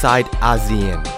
Side ASEAN.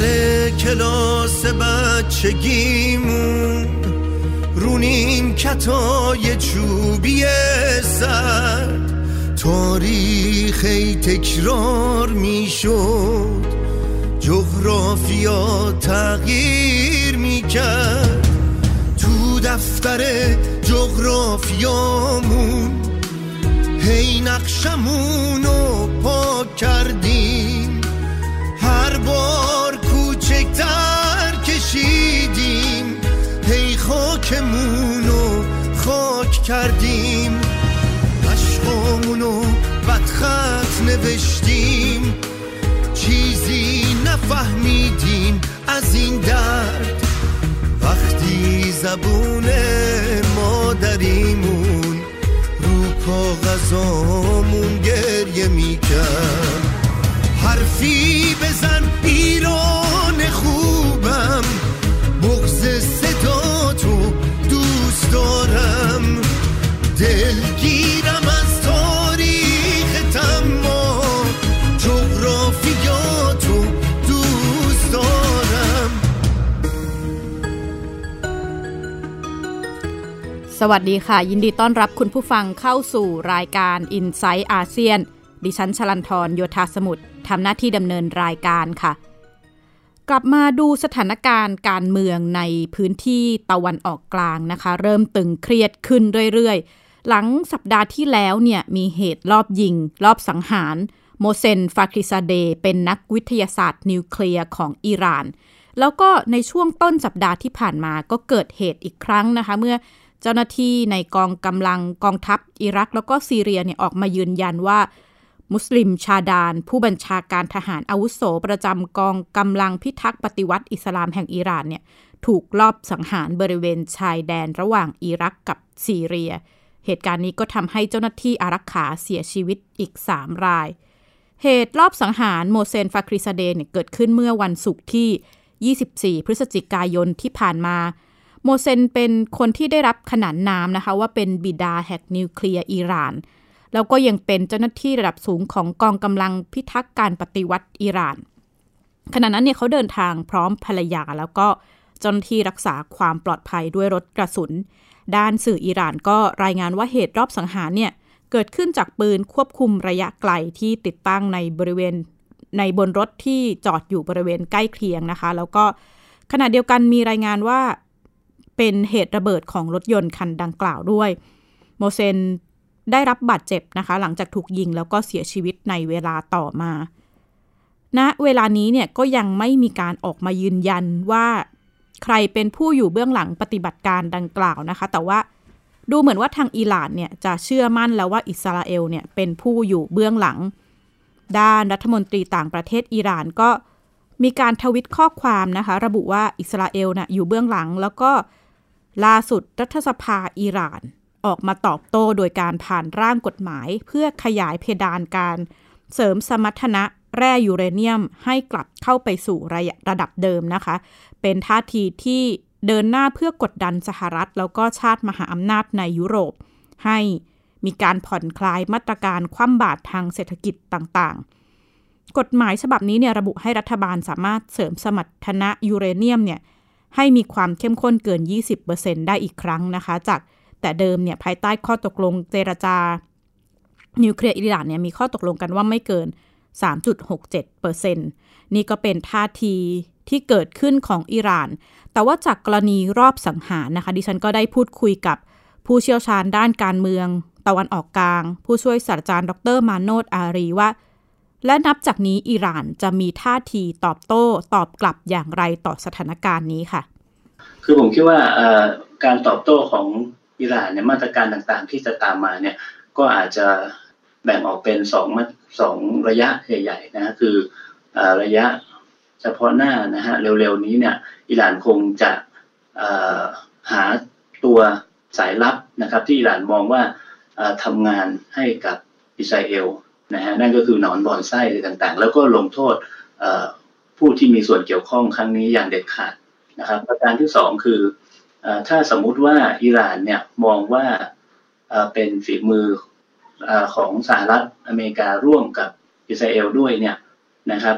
سر کلاس بچگیمون رو نیم کتای چوبی سرد تاریخی تکرار می‌شد جغرافیا تغییر می‌کرد. تو دفتر جغرافیامون هی نقشمون رو پاک کردیم. هر بار کوچکتر کشیدیم. هی خاکمون رو خاک کردیم. عشقامونو بدخط نوشتیم. چیزی نفهمیدیم از این درد. وقتی زبون مادریمون رو کاغذامون گریه می‌کرد. حرفی بزن ایران. دارم دلگیرم از تاریخ تما جغرافیاتو دوست دارم สวัสดีค่ะ ยินดีต้อนรับคุณผู้ฟังเข้าสู่รายการ i n s i ซต์อาเซียนดิฉันชลันทรโยธาสมุทรทำหน้าที่ดำเนินรายการค่ะ กลับมาดูสถานการณ์การเมืองในพื้นที่ตะวันออกกลางนะคะ เริ่มตึงเครียดขึ้นเรื่อยๆ หลังสัปดาห์ที่แล้วเนี่ยมีเหตุลอบยิง ลอบสังหาร โมเซนฟาคริซาเด เป็นนักวิทยาศาสตร์นิวเคลียร์ของอิหร่าน แล้วก็ในช่วงต้นสัปดาห์ที่ผ่านมาก็เกิดเหตุอีกครั้งนะคะ เมื่อเจ้าหน้าที่ในกองกำลังกองทัพอิรัก แล้วก็ซีเรียเนี่ยออกมายืนยันว่า มุสลิมชาดาน ผู้บัญชาการทหารอาวุโสประจำกองกำลังพิทักษ์ปฏิวัติอิสลามแห่งอิหร่านเนี่ยถูกลอบสังหารบริเวณชายแดนระหว่างอิรักกับซีเรีย เหตุการณ์นี้ก็ทำให้เจ้าหน้าที่อารักขาเสียชีวิตอีก 3 ราย เหตุรอบสังหารโมเซนฟาคริซาเดเนี่ยเกิดขึ้นเมื่อวันศุกร์ที่ 24 พฤศจิกายนที่ผ่านมา โมเซนเป็นคนที่ได้รับขนานนามนะคะว่าเป็นบิดาแห่งนิวเคลียร์อิหร่าน แล้วก็ยังเป็นเจ้าหน้าที่ระดับสูงของกองกำลังพิทักษ์การปฏิวัติอิหร่าน ขณะนั้นเนี่ยเขาเดินทางพร้อมภรรยาแล้วก็เจ้าหน้าที่รักษาความปลอดภัยด้วยรถกระสุน ด้านสื่ออิหร่านก็รายงานว่าเหตุรอบสังหารเนี่ยเกิดขึ้นจากปืนควบคุมระยะไกลที่ติดตั้งในบริเวณในบนรถที่จอดอยู่บริเวณใกล้เคียงนะคะ แล้วก็ขณะเดียวกันมีรายงานว่าเป็นเหตุระเบิดของรถยนต์คันดังกล่าวด้วย โมเซน ได้รับบาดเจ็บนะคะ หลังจากถูกยิงแล้วก็เสียชีวิตในเวลาต่อมาณนะเวลานี้เนี่ยก็ยังไม่มีการออกมายืนยันว่าใครเป็นผู้อยู่เบื้องหลังปฏิบัติการดังกล่าวนะคะ แต่ว่าดูเหมือนว่าทางอิหร่านเนี่ยจะเชื่อมั่นแล้วว่าอิสราเอลเนี่ยเป็นผู้อยู่เบื้องหลัง ด้านรัฐมนตรีต่างประเทศอิหร่านก็มีการทวิตข้อความนะคะ ระบุว่าอิสราเอลนะ่ะอยู่เบื้องหลัง แล้วก็ล่าสุดรัฐสภาอิหร่าน ออกมาตอบโต้โดยการผ่านร่างกฎหมาย เพื่อขยายเพดานการ เสริมสมรรถนะแร่ยูเรเนียมให้กลับเข้าไปสู่ระระดับเดิมนะคะ เป็นท่าทีที่เดินหน้าเพื่อกดดันสหรัฐ แล้วก็ชาติมหาอำนาจในยุโรป ให้มีการผ่อนคลายมาตรการคว่ำบาตรทางเศรษฐกิจต่างๆ กฎหมายฉบับนี้เนี่ยระบุให้รัฐบาลสามารถเสริมสมรรถนะยูเรเนียมเนี่ยให้มีความเข้มข้นเกิน 20%ได้อีกครั้งนะคะ จาก แต่เดิมเนี่ยภายใต้ข้อตกลงเจรจา นิวเคลียร์อิหร่านเนี่ยมีข้อตกลงกันว่าไม่เกิน 3.67%นี่ก็เป็นท่าทีที่เกิดขึ้นของอิหร่าน แต่ว่าจากกรณีรอบสังหารนะคะ ดิฉันก็ได้พูดคุยกับผู้เชี่ยวชาญด้านการเมือง ตะวันออกกลาง ผู้ช่วยศาสตราจารย์ ดรมาโนดอารีว่า และนับจากนี้อิหร่านจะมีท่าทีตอบโต้ตอบกลับอย่างไรต่อสถานการณ์นี้ค่ะ คือผมคิดว่าการตอบโต้ของ อิหร่านเนี่ยมาตรการต่างๆ ที่จะตามมาเนี่ยก็อาจจะแบ่งออกเป็นสองสองระยะใหญ่ๆนะคือระยะเฉพาะหน้านะฮะเร็วๆนี้เนี่ยอิหร่านคงจะหาตัวสายลับนะครับที่อิหร่านมองว่าทำงานให้กับอิสราเอลนะฮะนั่นก็คือหนอนบอนไส้ต่างๆ แล้วก็ลงโทษผู้ที่มีส่วนเกี่ยวข้องครั้งนี้อย่างเด็ดขาดนะครับประการที่สองคือ ถ้าสมมุติว่าอิหร่านเนี่ยมองว่าเป็นฝีมือของสหรัฐอเมริการ่วมกับอิสราเอลด้วยเนี่ยนะครับ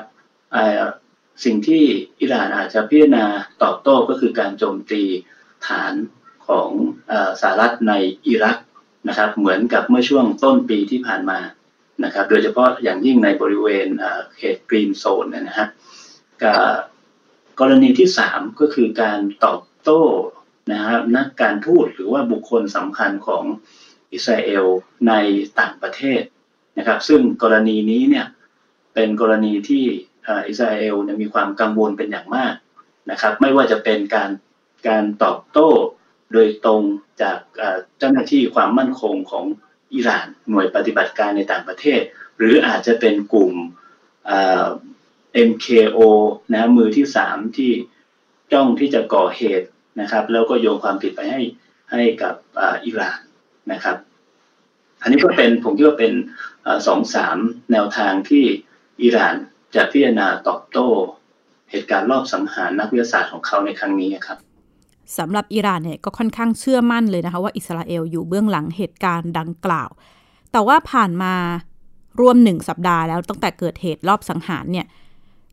สิ่งที่อิหร่านอาจจะพิจารณาตอบโต้ก็คือการโจมตีฐานของสหรัฐในอิรักนะครับ เหมือนกับเมื่อช่วงต้นปีที่ผ่านมานะครับ โดยเฉพาะอย่างยิ่งในบริเวณเขตกรีนโซนนะฮะกรณีที่สามก็คือการตอบโต้ นะครับนักการทูตหรือว่าบุคคลสำคัญของอิสราเอลในต่างประเทศนะครับ ซึ่งกรณีนี้เนี่ยเป็นกรณีที่อิสราเอลมีความกังวลเป็นอย่างมากนะครับ ไม่ว่าจะเป็นการการตอบโต้โดยตรงจากเจ้าหน้าที่ความมั่นคงของอิหร่านหน่วยปฏิบัติการในต่างประเทศ หรืออาจจะเป็นกลุ่ม MKO นะมือที่สามที่จ้องที่จะก่อเหตุ นะครับ แล้วก็โยงความผิดไปให้ให้กับอิหร่านนะครับ อันนี้ก็เป็นผมคิดว่าเป็นสองสามแนวทางที่อิหร่านจะพิจารณาตอบโต้ เหตุการณ์รอบสังหารนักวิทยาศาสตร์ของเขาในครั้งนี้ครับสำหรับอิหร่านเนี่ยก็ค่อนข้างเชื่อมั่นเลยนะคะว่าอิสราเอลอยู่เบื้องหลังเหตุการณ์ดังกล่าว แต่ว่าผ่านมารวมหนึ่งสัปดาห์แล้วตั้งแต่เกิดเหตุรอบสังหารเนี่ย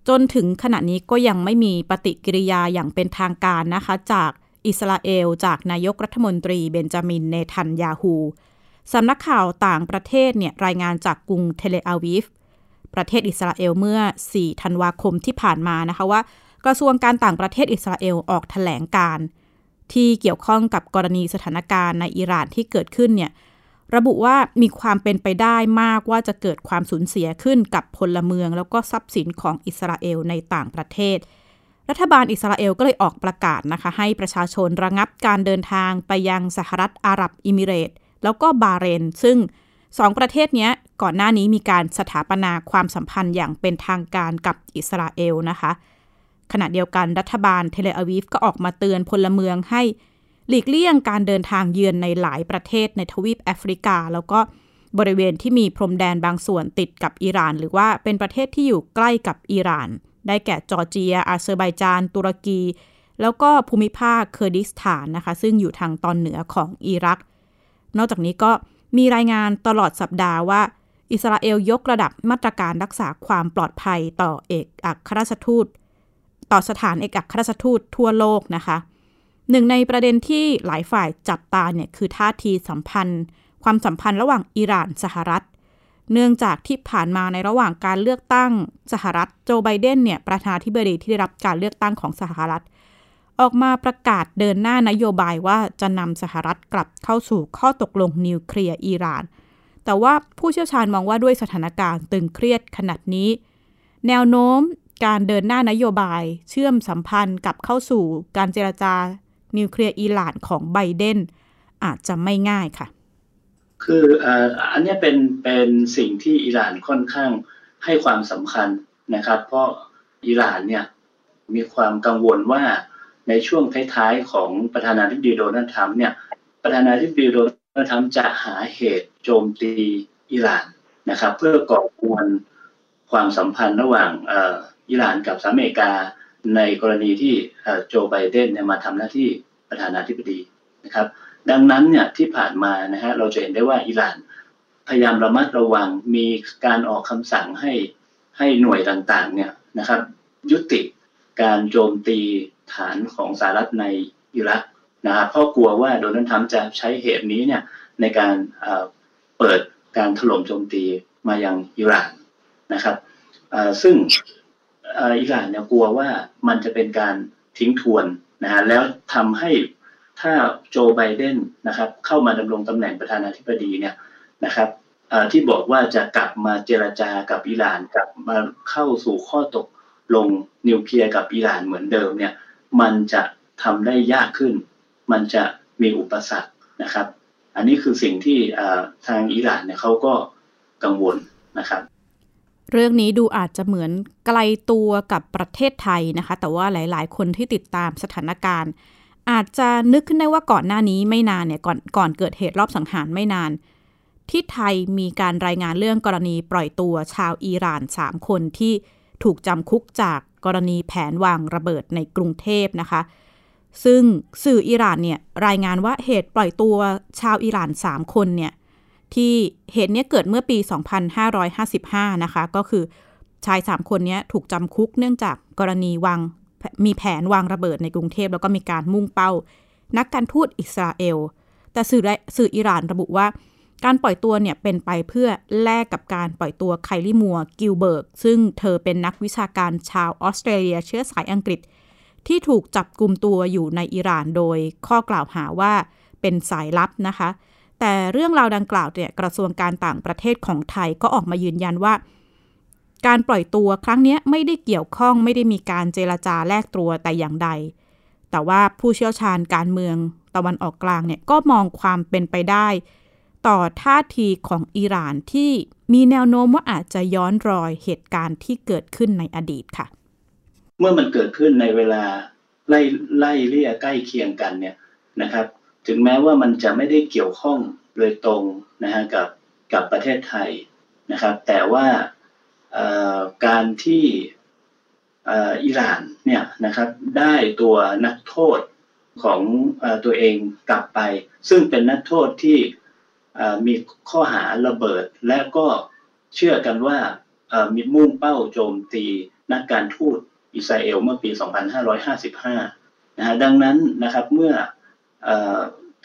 จนถึงขณะนี้ก็ยังไม่มีปฏิกิริยาอย่างเป็นทางการนะคะ จากอิสราเอล จากนายกรัฐมนตรีเบนจามินเนทันยาฮูสำนักข่าวต่างประเทศเนี่ยรายงานจากกรุงเทเลอาวีฟประเทศอิสราเอลเมื่อ 4 ธันวาคมที่ผ่านมานะคะว่า กระทรวงการต่างประเทศอิสราเอลออกแถลงการณ์ ที่เกี่ยวข้องกับกรณีสถานการณ์ในอิหร่านที่เกิดขึ้นเนี่ย ระบุว่ามีความเป็นไปได้มากว่าจะเกิดความสูญเสียขึ้นกับพลเมือง แล้วก็ทรัพย์สินของอิสราเอลในต่างประเทศ รัฐบาลอิสราเอลก็เลยออกประกาศนะคะ ให้ประชาชนระงับการเดินทางไปยังสหรัฐอาหรับอิมิเรต แล้วก็บาห์เรน ซึ่งสองประเทศนี้ก่อนหน้านี้มีการสถาปนาความสัมพันธ์อย่างเป็นทางการกับอิสราเอลนะคะ ขณะเดียวกันรัฐบาลเทเลอาวีฟก็ออกมาเตือนพลเมืองให้ หลีกเลี่ยงการเดินทางเยือนในหลายประเทศในทวีปแอฟริกา แล้วก็บริเวณที่มีพรมแดนบางส่วนติดกับอิหร่าน หรือว่าเป็นประเทศที่อยู่ใกล้กับอิหร่าน ได้แก่จอร์เจีย อาเซอร์ไบจาน ตุรกี แล้วก็ภูมิภาคเคอร์ดิสถานนะคะ ซึ่งอยู่ทางตอนเหนือของอิรัก นอกจากนี้ก็มีรายงานตลอดสัปดาห์ว่า อิสราเอลยกระดับมาตรการรักษาความปลอดภัยต่อเอกอัครราชทูต ต่อสถานเอกอัครราชทูตทั่วโลกนะคะ หนึ่งในประเด็นที่หลายฝ่ายจับตาเนี่ยคือท่าทีสัมพันธ์ ความสัมพันธ์ระหว่างอิหร่านสหรัฐ เนื่องจากที่ผ่านมาในระหว่างการเลือกตั้งสหรัฐโจไบเดนเนี่ยประธานาธิบดีที่ได้รับการเลือกตั้งของสหรัฐ ออกมาประกาศเดินหน้านโยบายว่าจะนำสหรัฐกลับเข้าสู่ข้อตกลงนิวเคลียร์อิหร่าน แต่ว่าผู้เชี่ยวชาญมองว่าด้วยสถานการณ์ตึงเครียดขนาดนี้ แนวโน้มการเดินหน้านโยบาย เชื่อมสัมพันธ์กับเข้าสู่การเจรจา นิวเคลียร์อิหร่านของไบเดนอาจจะไม่ง่ายค่ะ คืออันนี้เป็นเป็นสิ่งที่อิหร่านค่อนข้างให้ความสำคัญนะครับ เพราะอิหร่านเนี่ยมีความกังวลว่าในช่วงท้ายๆของประธานาธิบดีโดนัลด์ทรัมป์เนี่ยประธานาธิบดีโดนัลด์ทรัมป์จะหาเหตุโจมตีอิหร่านนะครับ เพื่อก่อกวนความสัมพันธ์ระหว่างอิหร่านกับสหรัฐอเมริกา ในกรณีที่โจไบเดนเนี่ยมาทำหน้าที่ประธานาธิบดีนะครับ ดังนั้นเนี่ยที่ผ่านมานะฮะเราจะเห็นได้ว่าอิหร่านพยายามระมัดระวังมีการออกคำสั่งให้ให้หน่วยต่างๆเนี่ยนะครับยุติการโจมตีฐานของสหรัฐในอิรักนะครับเพราะกลัวว่าโดนัลด์ทรัมป์จะใช้เหตุนี้เนี่ยในการเปิดการถล่มโจมตีมายังอิหร่านนะครับซึ่ง อิหร่านเนี่ยกลัวว่ามันจะเป็นการทิ้งทวนนะฮะแล้วทำให้ถ้าโจไบเดนนะครับเข้ามาดำรงตำแหน่งประธานาธิบดีเนี่ยนะครับที่บอกว่าจะกลับมาเจรจากับอิหร่านกลับมาเข้าสู่ข้อตกลงนิวเคลียร์กับอิหร่านเหมือนเดิมเนี่ยมันจะทำได้ยากขึ้น มันจะมีอุปสรรคนะครับ อันนี้คือสิ่งที่ทางอิหร่านเนี่ยเขาก็กังวลนะครับ เรื่องนี้ดูอาจจะเหมือนไกลตัวกับประเทศไทยนะคะ แต่ว่าหลาย ๆ คนที่ติดตามสถานการณ์ อาจจะนึกขึ้นได้ว่าก่อนหน้านี้ไม่นานเนี่ยก่อนก่อนเกิดเหตุรอบสังหารไม่นาน ที่ไทยมีการรายงานเรื่องกรณีปล่อยตัวชาวอิหร่าน 3 คนที่ถูกจำคุกจากกรณีแผนวางระเบิดในกรุงเทพนะคะ ซึ่งสื่ออิหร่านเนี่ยรายงานว่าเหตุปล่อยตัวชาวอิหร่าน 3 คนเนี่ย ที่เหตุนี้เกิดเมื่อปี 2555 นะคะ ก็คือชาย 3 คนนี้ถูกจำคุกเนื่องจากกรณีวางมีแผนวางระเบิดในกรุงเทพ แล้วก็มีการมุ่งเป้า นักการทูตอิสราเอล แต่สื่อสื่ออิหร่านระบุว่า การปล่อยตัวเนี่ยเป็นไปเพื่อแลกกับการปล่อยตัวไคลี มัวร์ กิลเบิร์ต ซึ่งเธอเป็นนักวิชาการชาวออสเตรเลียเชื้อสายอังกฤษ ที่ถูกจับกลุ่มตัวอยู่ในอิหร่านโดยข้อกล่าวหาว่าเป็นสายลับนะคะ แต่เรื่องราวดังกล่าวเนี่ยกระทรวงการต่างประเทศของไทยก็ออกมายืนยันว่า การปล่อยตัวครั้งนี้ไม่ได้เกี่ยวข้องไม่ได้มีการเจรจาแลกตัวแต่อย่างใด แต่ว่าผู้เชี่ยวชาญการเมืองตะวันออกกลางเนี่ยก็มองความเป็นไปได้ ต่อท่าทีของอิหร่านที่มีแนวโน้มว่าอาจจะย้อนรอยเหตุการณ์ที่เกิดขึ้นในอดีตค่ะ เมื่อมันเกิดขึ้นในเวลาไล่ไล่เลี่ยใกล้เคียงกันเนี่ยนะครับ ถึงแม้ว่ามันจะไม่ได้เกี่ยวข้องโดยตรงนะฮะกับกับประเทศไทยนะครับ แต่ว่าการที่อิหร่านเนี่ยนะครับได้ตัวนักโทษของอตัวเองกลับไป ซึ่งเป็นนักโทษที่มีข้อหาระเบิด และก็เชื่อกันว่ามีมุ่งเป้าโจมตีนักการทูตอิสราเอลเมื่อปี 2555นะฮะดังนั้นนะครับเมื่อ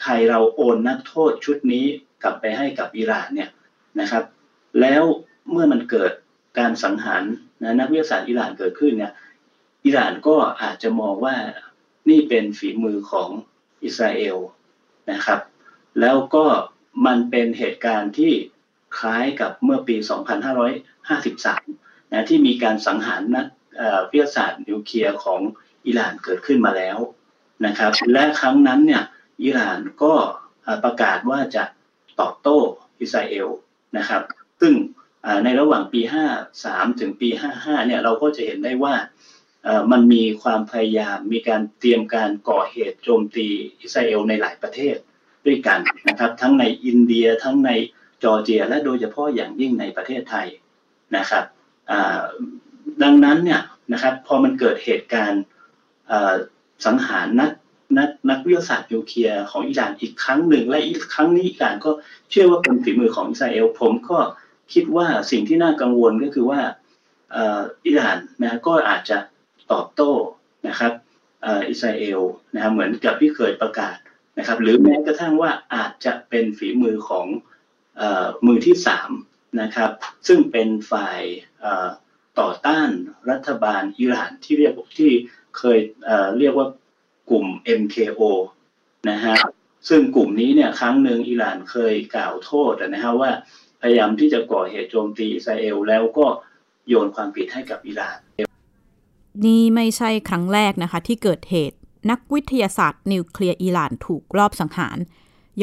ไทยเราโอนนักโทษชุดนี้กลับไปให้กับอิหร่านเนี่ยนะครับ แล้วเมื่อมันเกิดการสังหารนะนักวิทยาศาสตร์อิหร่านเกิดขึ้นเนี่ยอิหร่านก็อาจจะมองว่านี่เป็นฝีมือของอิสราเอลนะครับ แล้วก็มันเป็นเหตุการณ์ที่คล้ายกับเมื่อปี 2553นะที่มีการสังหารนักวิทยาศาสตร์นิวเคลียร์ของอิหร่านเกิดขึ้นมาแล้ว นะครับ และครั้งนั้นเนี่ยอิหร่านก็ประกาศว่าจะตอบโต้อิสราเอลนะครับ ซึ่งในระหว่างปี 53 ถึงปี 55 เนี่ยเราก็จะเห็นได้ว่ามันมีความพยายามมีการเตรียมการก่อเหตุโจมตีอิสราเอลในหลายประเทศด้วยกันนะครับ ทั้งในอินเดียทั้งในจอร์เจีย และโดยเฉพาะอย่างยิ่งในประเทศไทยนะครับดังนั้นเนี่ยนะครับพอมันเกิดเหตุการณ์ สังหารนักนักนักวิทยาศาสตร์นิวเคลียร์ของอิหร่านอีกครั้งหนึ่ง และอีกครั้งนี้อิหร่านก็เชื่อว่าเป็นฝีมือของอิสราเอล ผมก็คิดว่าสิ่งที่น่ากังวลก็คือว่าอิหร่านนะก็อาจจะตอบโต้นะครับอิสราเอลนะครับเหมือนกับที่เคยประกาศนะครับ หรือแม้กระทั่งว่าอาจจะเป็นฝีมือของอมือที่สามนะครับ ซึ่งเป็นฝ่ายต่อต้านรัฐบาลอิหร่านที่เรียกที่ เคยเรียกว่ากลุ่ม MKO นะฮะซึ่งกลุ่มนี้เนี่ยครั้งหนึ่งอิหร่านเคยกล่าวโทษนะฮะว่าพยายามที่จะก่อเหตุโจมตีอิสราเอลแล้วก็โยนความผิดให้กับอิหร่าน นี่ไม่ใช่ครั้งแรกนะคะ ที่เกิดเหตุนักวิทยาศาสตร์นิวเคลียร์อิหร่านถูกรอบสังหาร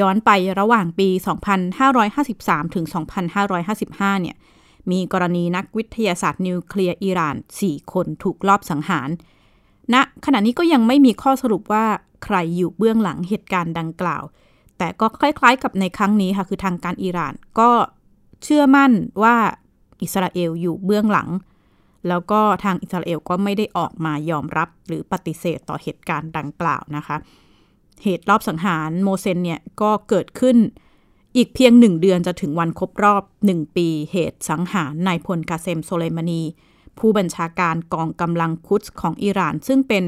ย้อนไประหว่างปี 2553 ถึง 2555 เนี่ยมีกรณีนักวิทยาศาสตร์นิวเคลียร์อิหร่าน 4 คนถูกลอบสังหาร ณขณะนี้ก็ยังไม่มีข้อสรุปว่าใครอยู่เบื้องหลังเหตุการณ์ดังกล่าว แต่ก็คล้ายๆกับในครั้งนี้ค่ะ คือทางการอิหร่านก็เชื่อมั่นว่าอิสราเอลอยู่เบื้องหลัง แล้วก็ทางอิสราเอลก็ไม่ได้ออกมายอมรับหรือปฏิเสธต่อเหตุการณ์ดังกล่าวนะคะ เหตุลอบสังหารโมห์เซนเนี่ยก็เกิดขึ้นอีกเพียงหนึ่งเดือนจะถึงวันครบรอบหนึ่งปีเหตุสังหารนายพลกาเซมโซเลมานี ผู้บัญชาการกองกำลังคุดส์ของอิหร่าน ซึ่งเป็น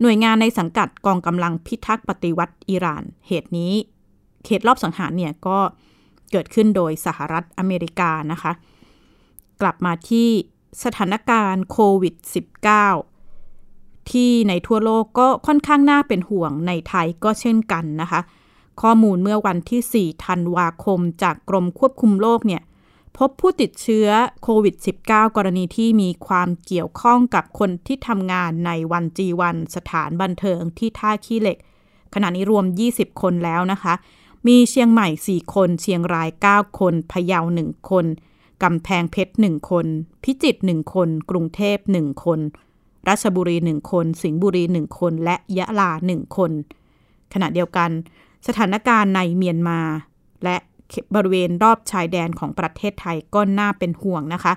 หน่วยงานในสังกัดกองกำลังพิทักษ์ปฏิวัติอิหร่าน เหตุนี้เหตุลอบสังหารเนี่ยก็เกิดขึ้นโดยสหรัฐอเมริกานะคะ กลับมาที่สถานการณ์โควิด -19 ที่ในทั่วโลกก็ค่อนข้างน่าเป็นห่วงในไทยก็เช่นกันนะคะ ข้อมูลเมื่อวันที่ 4 ธันวาคมจากกรมควบคุมโรคเนี่ย พบผู้ติดเชื้อโควิด -19 กรณีที่มีความเกี่ยวข้องกับคนที่ทำงานในวันจีวันสถานบันเทิงที่ท่าขี้เหล็ก ขณะนี้รวม 20 คนแล้วนะคะ มีเชียงใหม่ 4 คน เชียงราย 9 คน พะเยา 1 คน กำแพงเพชร 1 คน พิจิตร 1 คน กรุงเทพ 1 คน ราชบุรี 1 คน สิงห์บุรี 1 คน และยะลา 1 คน ขณะเดียวกัน สถานการณ์ในเมียนมา และ บริเวณรอบชายแดนของประเทศไทยก็น่าเป็นห่วงนะคะ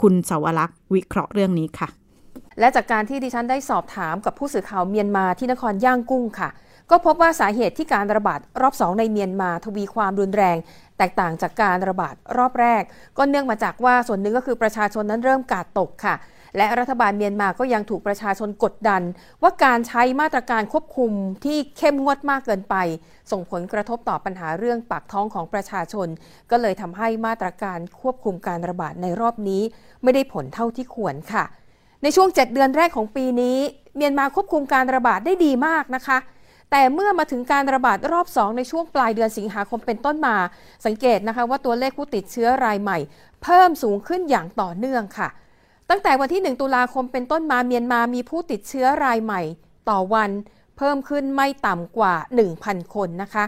คุณสาวรักษ์วิเคราะห์เรื่องนี้ค่ะ และจากการที่ดิฉันได้สอบถามกับผู้สื่อข่าวเมียนมาที่นครย่างกุ้งค่ะ ก็พบว่าสาเหตุที่การระบาดรอบสองในเมียนมาทวีความรุนแรง แตกต่างจากการระบาดรอบแรก ก็เนื่องมาจากว่าส่วนหนึ่งก็คือประชาชนนั้นเริ่มกาดตกค่ะ และรัฐบาลเมียนมาก็ยังถูกประชาชนกดดัน ว่าการใช้มาตรการควบคุมที่เข้มงวดมากเกินไป ส่งผลกระทบต่อปัญหาเรื่องปากท้องของประชาชน ก็เลยทำให้มาตรการควบคุมการระบาดในรอบนี้ ไม่ได้ผลเท่าที่ควรค่ะ ในช่วง 7 เดือนแรกของปีนี้เมียนมาควบคุมการระบาดได้ดีมากนะคะแต่เมื่อมาถึงการระบาดรอบ 2 ในช่วงปลายเดือนสิงหาคมเป็นต้นมา สังเกตนะคะว่าตัวเลขผู้ติดเชื้อรายใหม่ เพิ่มสูงขึ้นอย่างต่อเนื่องค่ะ ตั้งแต่วันที่ 1 ตุลาคมเป็นต้นมาเมียนมามีผู้ติดเชื้อรายใหม่ ต่อวันเพิ่มขึ้นไม่ต่ำกว่า 1,000 คนนะคะ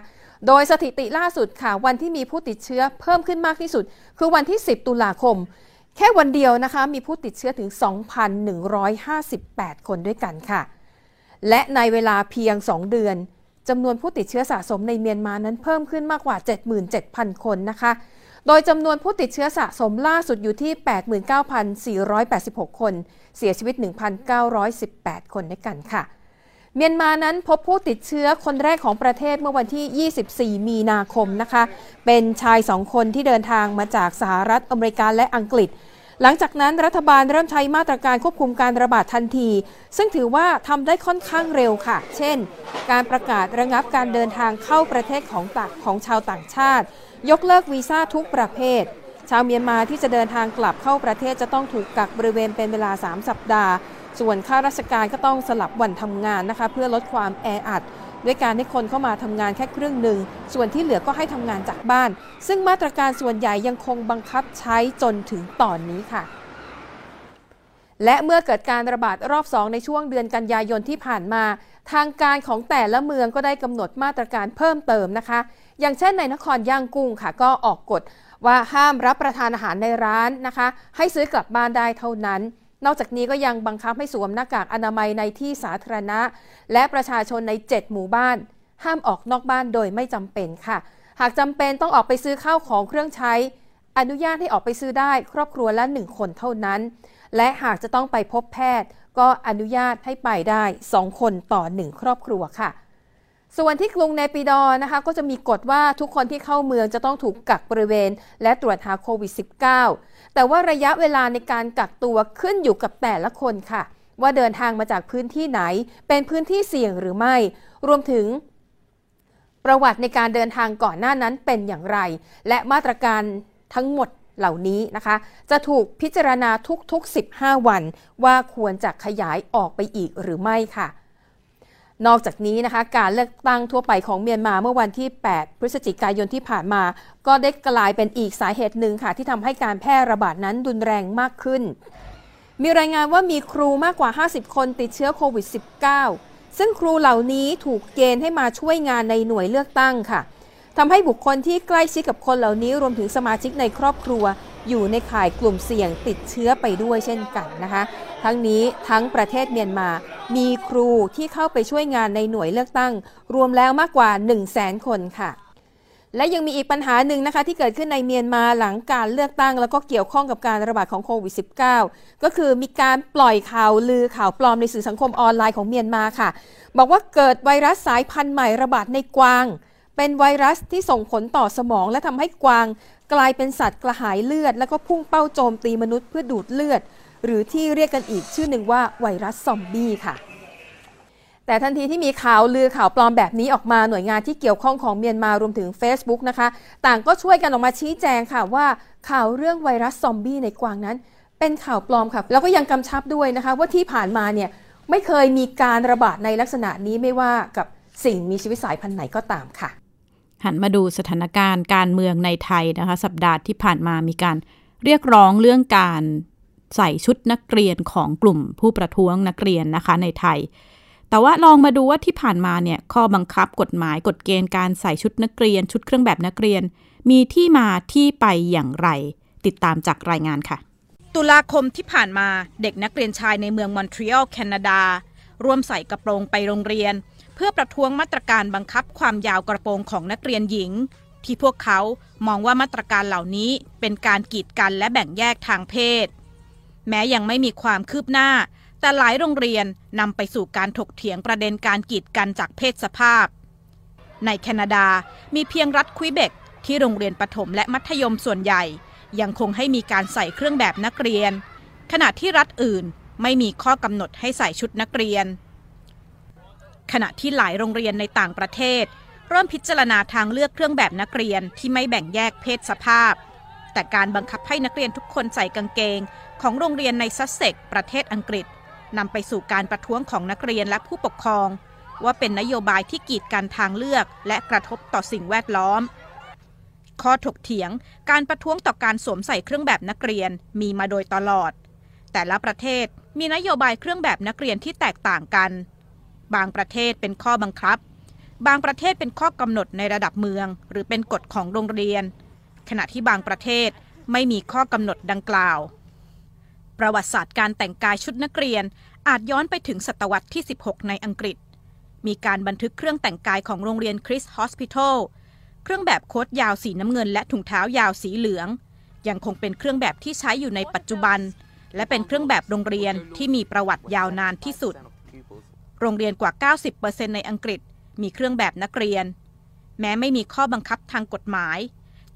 โดยสถิติล่าสุดค่ะ วันที่มีผู้ติดเชื้อเพิ่มขึ้นมากที่สุด คือวันที่ 10 ตุลาคม แค่วันเดียวนะคะ มีผู้ติดเชื้อถึง 2,158 คนด้วยกันค่ะ และในเวลาเพียง 2 เดือนจำนวนผู้ติดเชื้อสะสมในเมียนมานั้นเพิ่มขึ้นมากกว่า 77,000 คนนะคะ โดยจำนวนผู้ติดเชื้อสะสมล่าสุดอยู่ที่ 89,486 คน เสียชีวิต 1,918 คนด้วยกันค่ะ เมียนมานั้นพบผู้ติดเชื้อคนแรกของประเทศเมื่อวันที่ 24 มีนาคมนะคะ เป็นชายสองคนที่เดินทางมาจากสหรัฐอเมริกาและอังกฤษ หลังจากนั้นรัฐบาลเริ่มใช้มาตรการควบคุมการระบาดทันที ซึ่งถือว่าทำได้ค่อนข้างเร็วค่ะ เช่น การประกาศระงับการเดินทางเข้าประเทศของต่างของชาวต่างชาติ ยกเลิกวีซ่าทุกประเภท ชาวเมียนมาที่จะเดินทางกลับเข้าประเทศจะต้องถูกกักบริเวณเป็นเวลา 3 สัปดาห์ ส่วนข้าราชการก็ต้องสลับวันทำงานนะคะ เพื่อลดความแออัดด้วยการให้คนเข้ามาทำงานแค่ครึ่งหนึ่ง ส่วนที่เหลือก็ให้ทำงานจากบ้าน ซึ่งมาตรการส่วนใหญ่ยังคงบังคับใช้จนถึงตอนนี้ค่ะ และเมื่อเกิดการระบาดรอบ 2 ในช่วงเดือนกันยายนที่ผ่านมา ทางการของแต่ละเมืองก็ได้กำหนดมาตรการเพิ่มเติมนะคะ อย่างเช่นในนครย่างกุ้งค่ะ ก็ออกกฎว่าห้ามรับประทานอาหารในร้านนะคะ ให้ซื้อกลับบ้านได้เท่านั้น นอกจากนี้ก็ยังบังคับให้สวมหน้ากากอนามัยในที่สาธารณะ และประชาชนใน 7 หมู่บ้าน ห้ามออกนอกบ้านโดยไม่จำเป็นค่ะ หากจำเป็นต้องออกไปซื้อข้าวของเครื่องใช้ อนุญาตให้ออกไปซื้อได้ครอบครัวละ1คนเท่านั้น และหากจะต้องไปพบแพทย์ ก็อนุญาตให้ไปได้2คนต่อ1ครอบครัวค่ะ ส่วนที่กรุงเนปิดอนะคะก็จะมีกฎว่าทุกคนที่เข้าเมืองจะต้องถูกกักบริเวณ และตรวจหาโควิด -19 แต่ว่าระยะเวลาในการกักตัวขึ้นอยู่กับแต่ละคนค่ะ ว่าเดินทางมาจากพื้นที่ไหน เป็นพื้นที่เสี่ยงหรือไม่ รวมถึงประวัติในการเดินทางก่อนหน้านั้นเป็นอย่างไร และมาตรการทั้งหมดเหล่านี้นะคะ จะถูกพิจารณาทุกๆ 15 วัน ว่าควรจะขยายออกไปอีกหรือไม่ค่ะ นอกจากนี้นะคะการเลือกตั้งทั่วไปของเมียนมาเมื่อวันที่ 8 พฤศจิกายนที่ผ่านมา ก็ได้กลายเป็นอีกสาเหตุหนึ่งค่ะ ที่ทำให้การแพร่ระบาดนั้นรุนแรงมากขึ้น มีรายงานว่ามีครูมากกว่า 50 คนติดเชื้อโควิด -19 ซึ่งครูเหล่านี้ถูกเกณฑ์ให้มาช่วยงานในหน่วยเลือกตั้งค่ะทำให้บุคคลที่ใกล้ชิดกับคนเหล่านี้รวมถึงสมาชิกในครอบครัว อยู่ในข่ายกลุ่มเสี่ยงติดเชื้อไปด้วยเช่นกันนะคะ ทั้งนี้ทั้งประเทศเมียนมา มีครูที่เข้าไปช่วยงานในหน่วยเลือกตั้ง รวมแล้วมากกว่า 1 0 0 0 0แสนคนค่ะ และยังมีอีกปัญหาหนึ่งนะคะ ที่เกิดขึ้นในเมียนมาหลังการเลือกตั้ง แล้วก็เกี่ยวข้องกับการระบาดของโควิด -19 ก็คือมีการปล่อยข่าวลือข่าวปลอมในสื่อสังคมออนไลน์ของเมียนมาค่ะ บอกว่าเกิดไวรัสสายพันธุ์ใหม่ระบาดในกวาง เป็นไวรัสที่ส่งผลต่อสมอง และทำให้กวาง กลายเป็นสัตว์กระหายเลือด แล้วก็พุ่งเป้าโจมตีมนุษย์เพื่อดูดเลือด หรือที่เรียกกันอีกชื่อหนึ่งว่าไวรัสซอมบี้ค่ะ แต่ทันทีที่มีข่าวลือข่าวปลอมแบบนี้ออกมาหน่วยงานที่เกี่ยวข้องของเมียนมารวมถึง Facebook นะคะ ต่างก็ช่วยกันออกมาชี้แจงค่ะว่าข่าวเรื่องไวรัสซอมบี้ในกวางนั้น เป็นข่าวปลอมค่ะ แล้วก็ยังกำชับด้วยนะคะ ว่าที่ผ่านมาเนี่ยไม่เคยมีการระบาดในลักษณะนี้ไม่ว่ากับสิ่งมีชีวิตสายพันธุ์ไหนก็ตามค่ะ หันมาดูสถานการณ์การเมืองในไทยนะคะ สัปดาห์ที่ผ่านมามีการเรียกร้องเรื่องการ ใส่ชุดนักเรียนของกลุ่มผู้ประท้วงนักเรียนนะคะในไทย แต่ว่าลองมาดูว่าที่ผ่านมาเนี่ยข้อบังคับกฎหมายกฎเกณฑ์การใส่ชุดนักเรียน ชุดเครื่องแบบนักเรียน มีที่มาที่ไปอย่างไร ติดตามจากรายงานค่ะ ตุลาคมที่ผ่านมาเด็กนักเรียนชายในเมืองมอนทรีออลแคนาดาร่วมใส่กระโปรงไปโรงเรียน เพื่อประท้วงมาตรการบังคับความยาวกระโปรงของนักเรียนหญิง ที่พวกเขามองว่ามาตรการเหล่านี้เป็นการกีดกันและแบ่งแยกทางเพศ แม้ยังไม่มีความคืบหน้า แต่หลายโรงเรียนนำไปสู่การถกเถียงประเด็นการกีดกันจากเพศสภาพ ในแคนาดามีเพียงรัฐควิเบกที่โรงเรียนประถมและมัธยมส่วนใหญ่ ยังคงให้มีการใส่เครื่องแบบนักเรียน ขณะที่รัฐอื่นไม่มีข้อกำหนดให้ใส่ชุดนักเรียน ขณะที่หลายโรงเรียนในต่างประเทศ เริ่มพิจารณาทางเลือกเครื่องแบบนักเรียนที่ไม่แบ่งแยกเพศสภาพ แต่การบังคับให้นักเรียนทุกคนใส่กางเกง ของโรงเรียนในซัสเซ็กประเทศอังกฤษนำไปสู่การประท้วงของนักเรียนและผู้ปกครอง ว่าเป็นนโยบายที่กีดกันทางเลือก และกระทบต่อสิ่งแวดล้อม ข้อถกเถียง การประท้วงต่อการสวมใส่เครื่องแบบนักเรียนมีมาโดยตลอด แต่ละประเทศมีนโยบายเครื่องแบบนักเรียนที่แตกต่างกัน บางประเทศเป็นข้อบังคับ บางประเทศเป็นข้อกำหนดในระดับเมือง หรือเป็นกฎของโรงเรียน ขณะที่บางประเทศไม่มีข้อกำหนดดังกล่าว ประวัติศาสตร์การแต่งกายชุดนักเรียนอาจย้อนไปถึงศตวรรษที่ 16 ในอังกฤษ มีการบันทึกเครื่องแต่งกายของโรงเรียนคริสฮอสพิทอลเครื่องแบบโค้ทยาวสีน้ำเงินและถุงเท้ายาวสีเหลือง ยังคงเป็นเครื่องแบบที่ใช้อยู่ในปัจจุบัน และเป็นเครื่องแบบโรงเรียนที่มีประวัติยาวนานที่สุด โรงเรียนกว่า 90%ในอังกฤษ มีเครื่องแบบนักเรียน แม้ไม่มีข้อบังคับทางกฎหมาย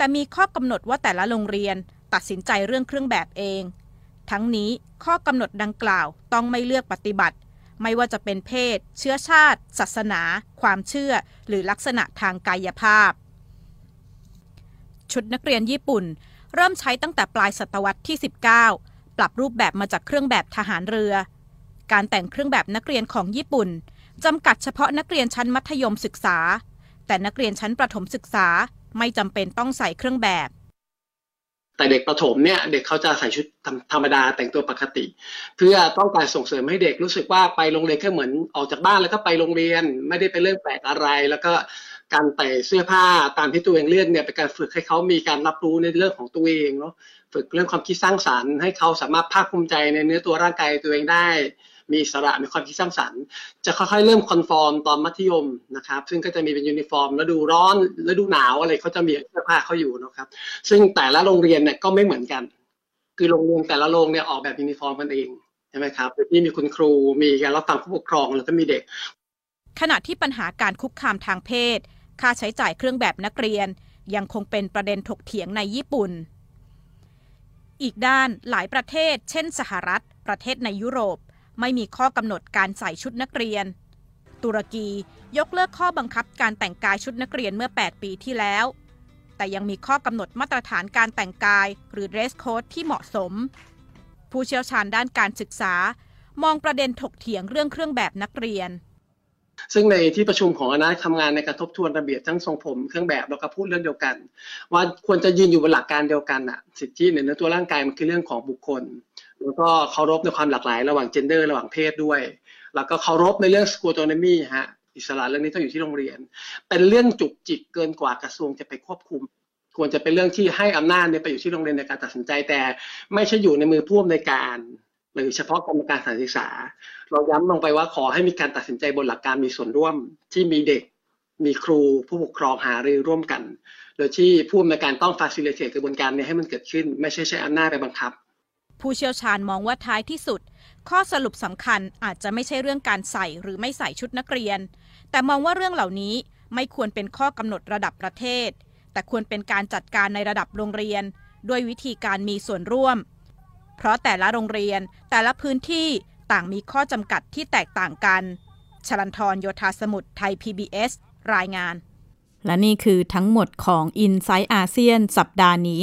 แต่มีข้อกำหนดว่าแต่ละโรงเรียนตัดสินใจเรื่องเครื่องแบบเอง ทั้งนี้ข้อกำหนดดังกล่าวต้องไม่เลือกปฏิบัติ ไม่ว่าจะเป็นเพศ เชื้อชาติ ศาสนา ความเชื่อ หรือลักษณะทางกายภาพ ชุดนักเรียนญี่ปุ่น เริ่มใช้ตั้งแต่ปลายศตวรรษที่ 19 ปรับรูปแบบมาจากเครื่องแบบทหารเรือ การแต่งเครื่องแบบนักเรียนของญี่ปุ่นจำกัดเฉพาะนักเรียนชั้นมัธยมศึกษา แต่นักเรียนชั้นประถมศึกษา ไม่จำเป็นต้องใส่เครื่องแบบ แต่เด็กประถมเนี่ยเด็กเขาจะใส่ชุดธรรมดาแต่งตัวปกติ เพื่อต้องการส่งเสริมให้เด็กรู้สึกว่าไปโรงเรียนก็เหมือนออกจากบ้านแล้วก็ไปโรงเรียน ไม่ได้เป็นเรื่องแปลกอะไร แล้วก็การใส่เสื้อผ้าตามที่ตัวเองเลือกเนี่ยเป็นการฝึกให้เขามีการรับรู้ในเรื่องของตัวเองเนาะฝึกเรื่องความคิดสร้างสรรค์ให้เขาสามารถภาคภูมิใจในเนื้อตัวร่างกายตัวเองได้ มีอิสระมีความคิดสร้างสรรค์ จะค่อยๆเริ่มคอนฟอร์มตอนมัธยมนะครับ ซึ่งก็จะมีเป็นยูนิฟอร์มฤดูร้อนฤดูหนาวอะไรเขาจะมีเสื้อผ้าเขาอยู่นะครับ ซึ่งแต่ละโรงเรียนเนี่ยก็ไม่เหมือนกัน คือโรงเรียนแต่ละโรงเนี่ยออกแบบยูนิฟอร์มกันเองใช่ไหมครับที่มีคุณครูมีการรับฟังผู้ปกครองแล้วก็มีเด็ก ขณะที่ปัญหาการคุกคามทางเพศ ค่าใช้จ่ายเครื่องแบบนักเรียน ยังคงเป็นประเด็นถกเถียงในญี่ปุ่น อีกด้านหลายประเทศ เช่น สหรัฐ ประเทศในยุโรป ไม่มีข้อกำหนดการใส่ชุดนักเรียน ตุรกียกเลิกข้อบังคับการแต่งกายชุดนักเรียนเมื่อ 8 ปีที่แล้ว แต่ยังมีข้อกำหนดมาตรฐานการแต่งกายหรือ dress code ที่เหมาะสม ผู้เชี่ยวชาญด้านการศึกษามองประเด็นถกเถียงเรื่องเครื่องแบบนักเรียน ซึ่งในที่ประชุมของคณะทำงานในการทบทวนระเบียบทั้งทรงผมเครื่องแบบแล้วก็พูดเรื่องเดียวกัน ว่าควรจะยืนอยู่บนหลักการเดียวกันอะสิทธิในเนื้อตัวร่างกายมันคือเรื่องของบุคคล แล้วก็เคารพในความหลากหลาย ระหว่าง gender ระหว่างเพศด้วย แล้วก็เคารพในเรื่อง school autonomy ฮะอิสระเรื่องนี้ต้องอยู่ที่โรงเรียน เป็นเรื่องจุกจิกเกินกว่ากระทรวงจะไปควบคุม ควรจะเป็นเรื่องที่ให้อำนาจเนี่ยไปอยู่ที่โรงเรียนในการตัดสินใจแต่ ไม่ใช่อยู่ในมือผู้อำนวยการหรือเฉพาะกรรมการสถานศึกษา เราย้ำลงไปว่าขอให้มีการตัดสินใจบนหลักการมีส่วนร่วมที่มีเด็ก มีครูผู้ปกครองหารือร่วมกัน โดยที่ผู้อำนวยการต้อง facilitate กระบวนการนี้ให้มันเกิดขึ้น ไม่ใช่ใช้อำนาจไปบังคับ ผู้เชี่ยวชาญมองว่าท้ายที่สุด ข้อสรุปสำคัญอาจจะไม่ใช่เรื่องการใส่หรือไม่ใส่ชุดนักเรียน แต่มองว่าเรื่องเหล่านี้ไม่ควรเป็นข้อกำหนดระดับประเทศ แต่ควรเป็นการจัดการในระดับโรงเรียน ด้วยวิธีการมีส่วนร่วม เพราะแต่ละโรงเรียนแต่ละพื้นที่ต่างมีข้อจำกัดที่แตกต่างกัน ชลันทรโยธาสมุทรไทย PBS รายงาน และนี่คือทั้งหมดของ i n s i ซต์อาเซียนสัปดาห์นี้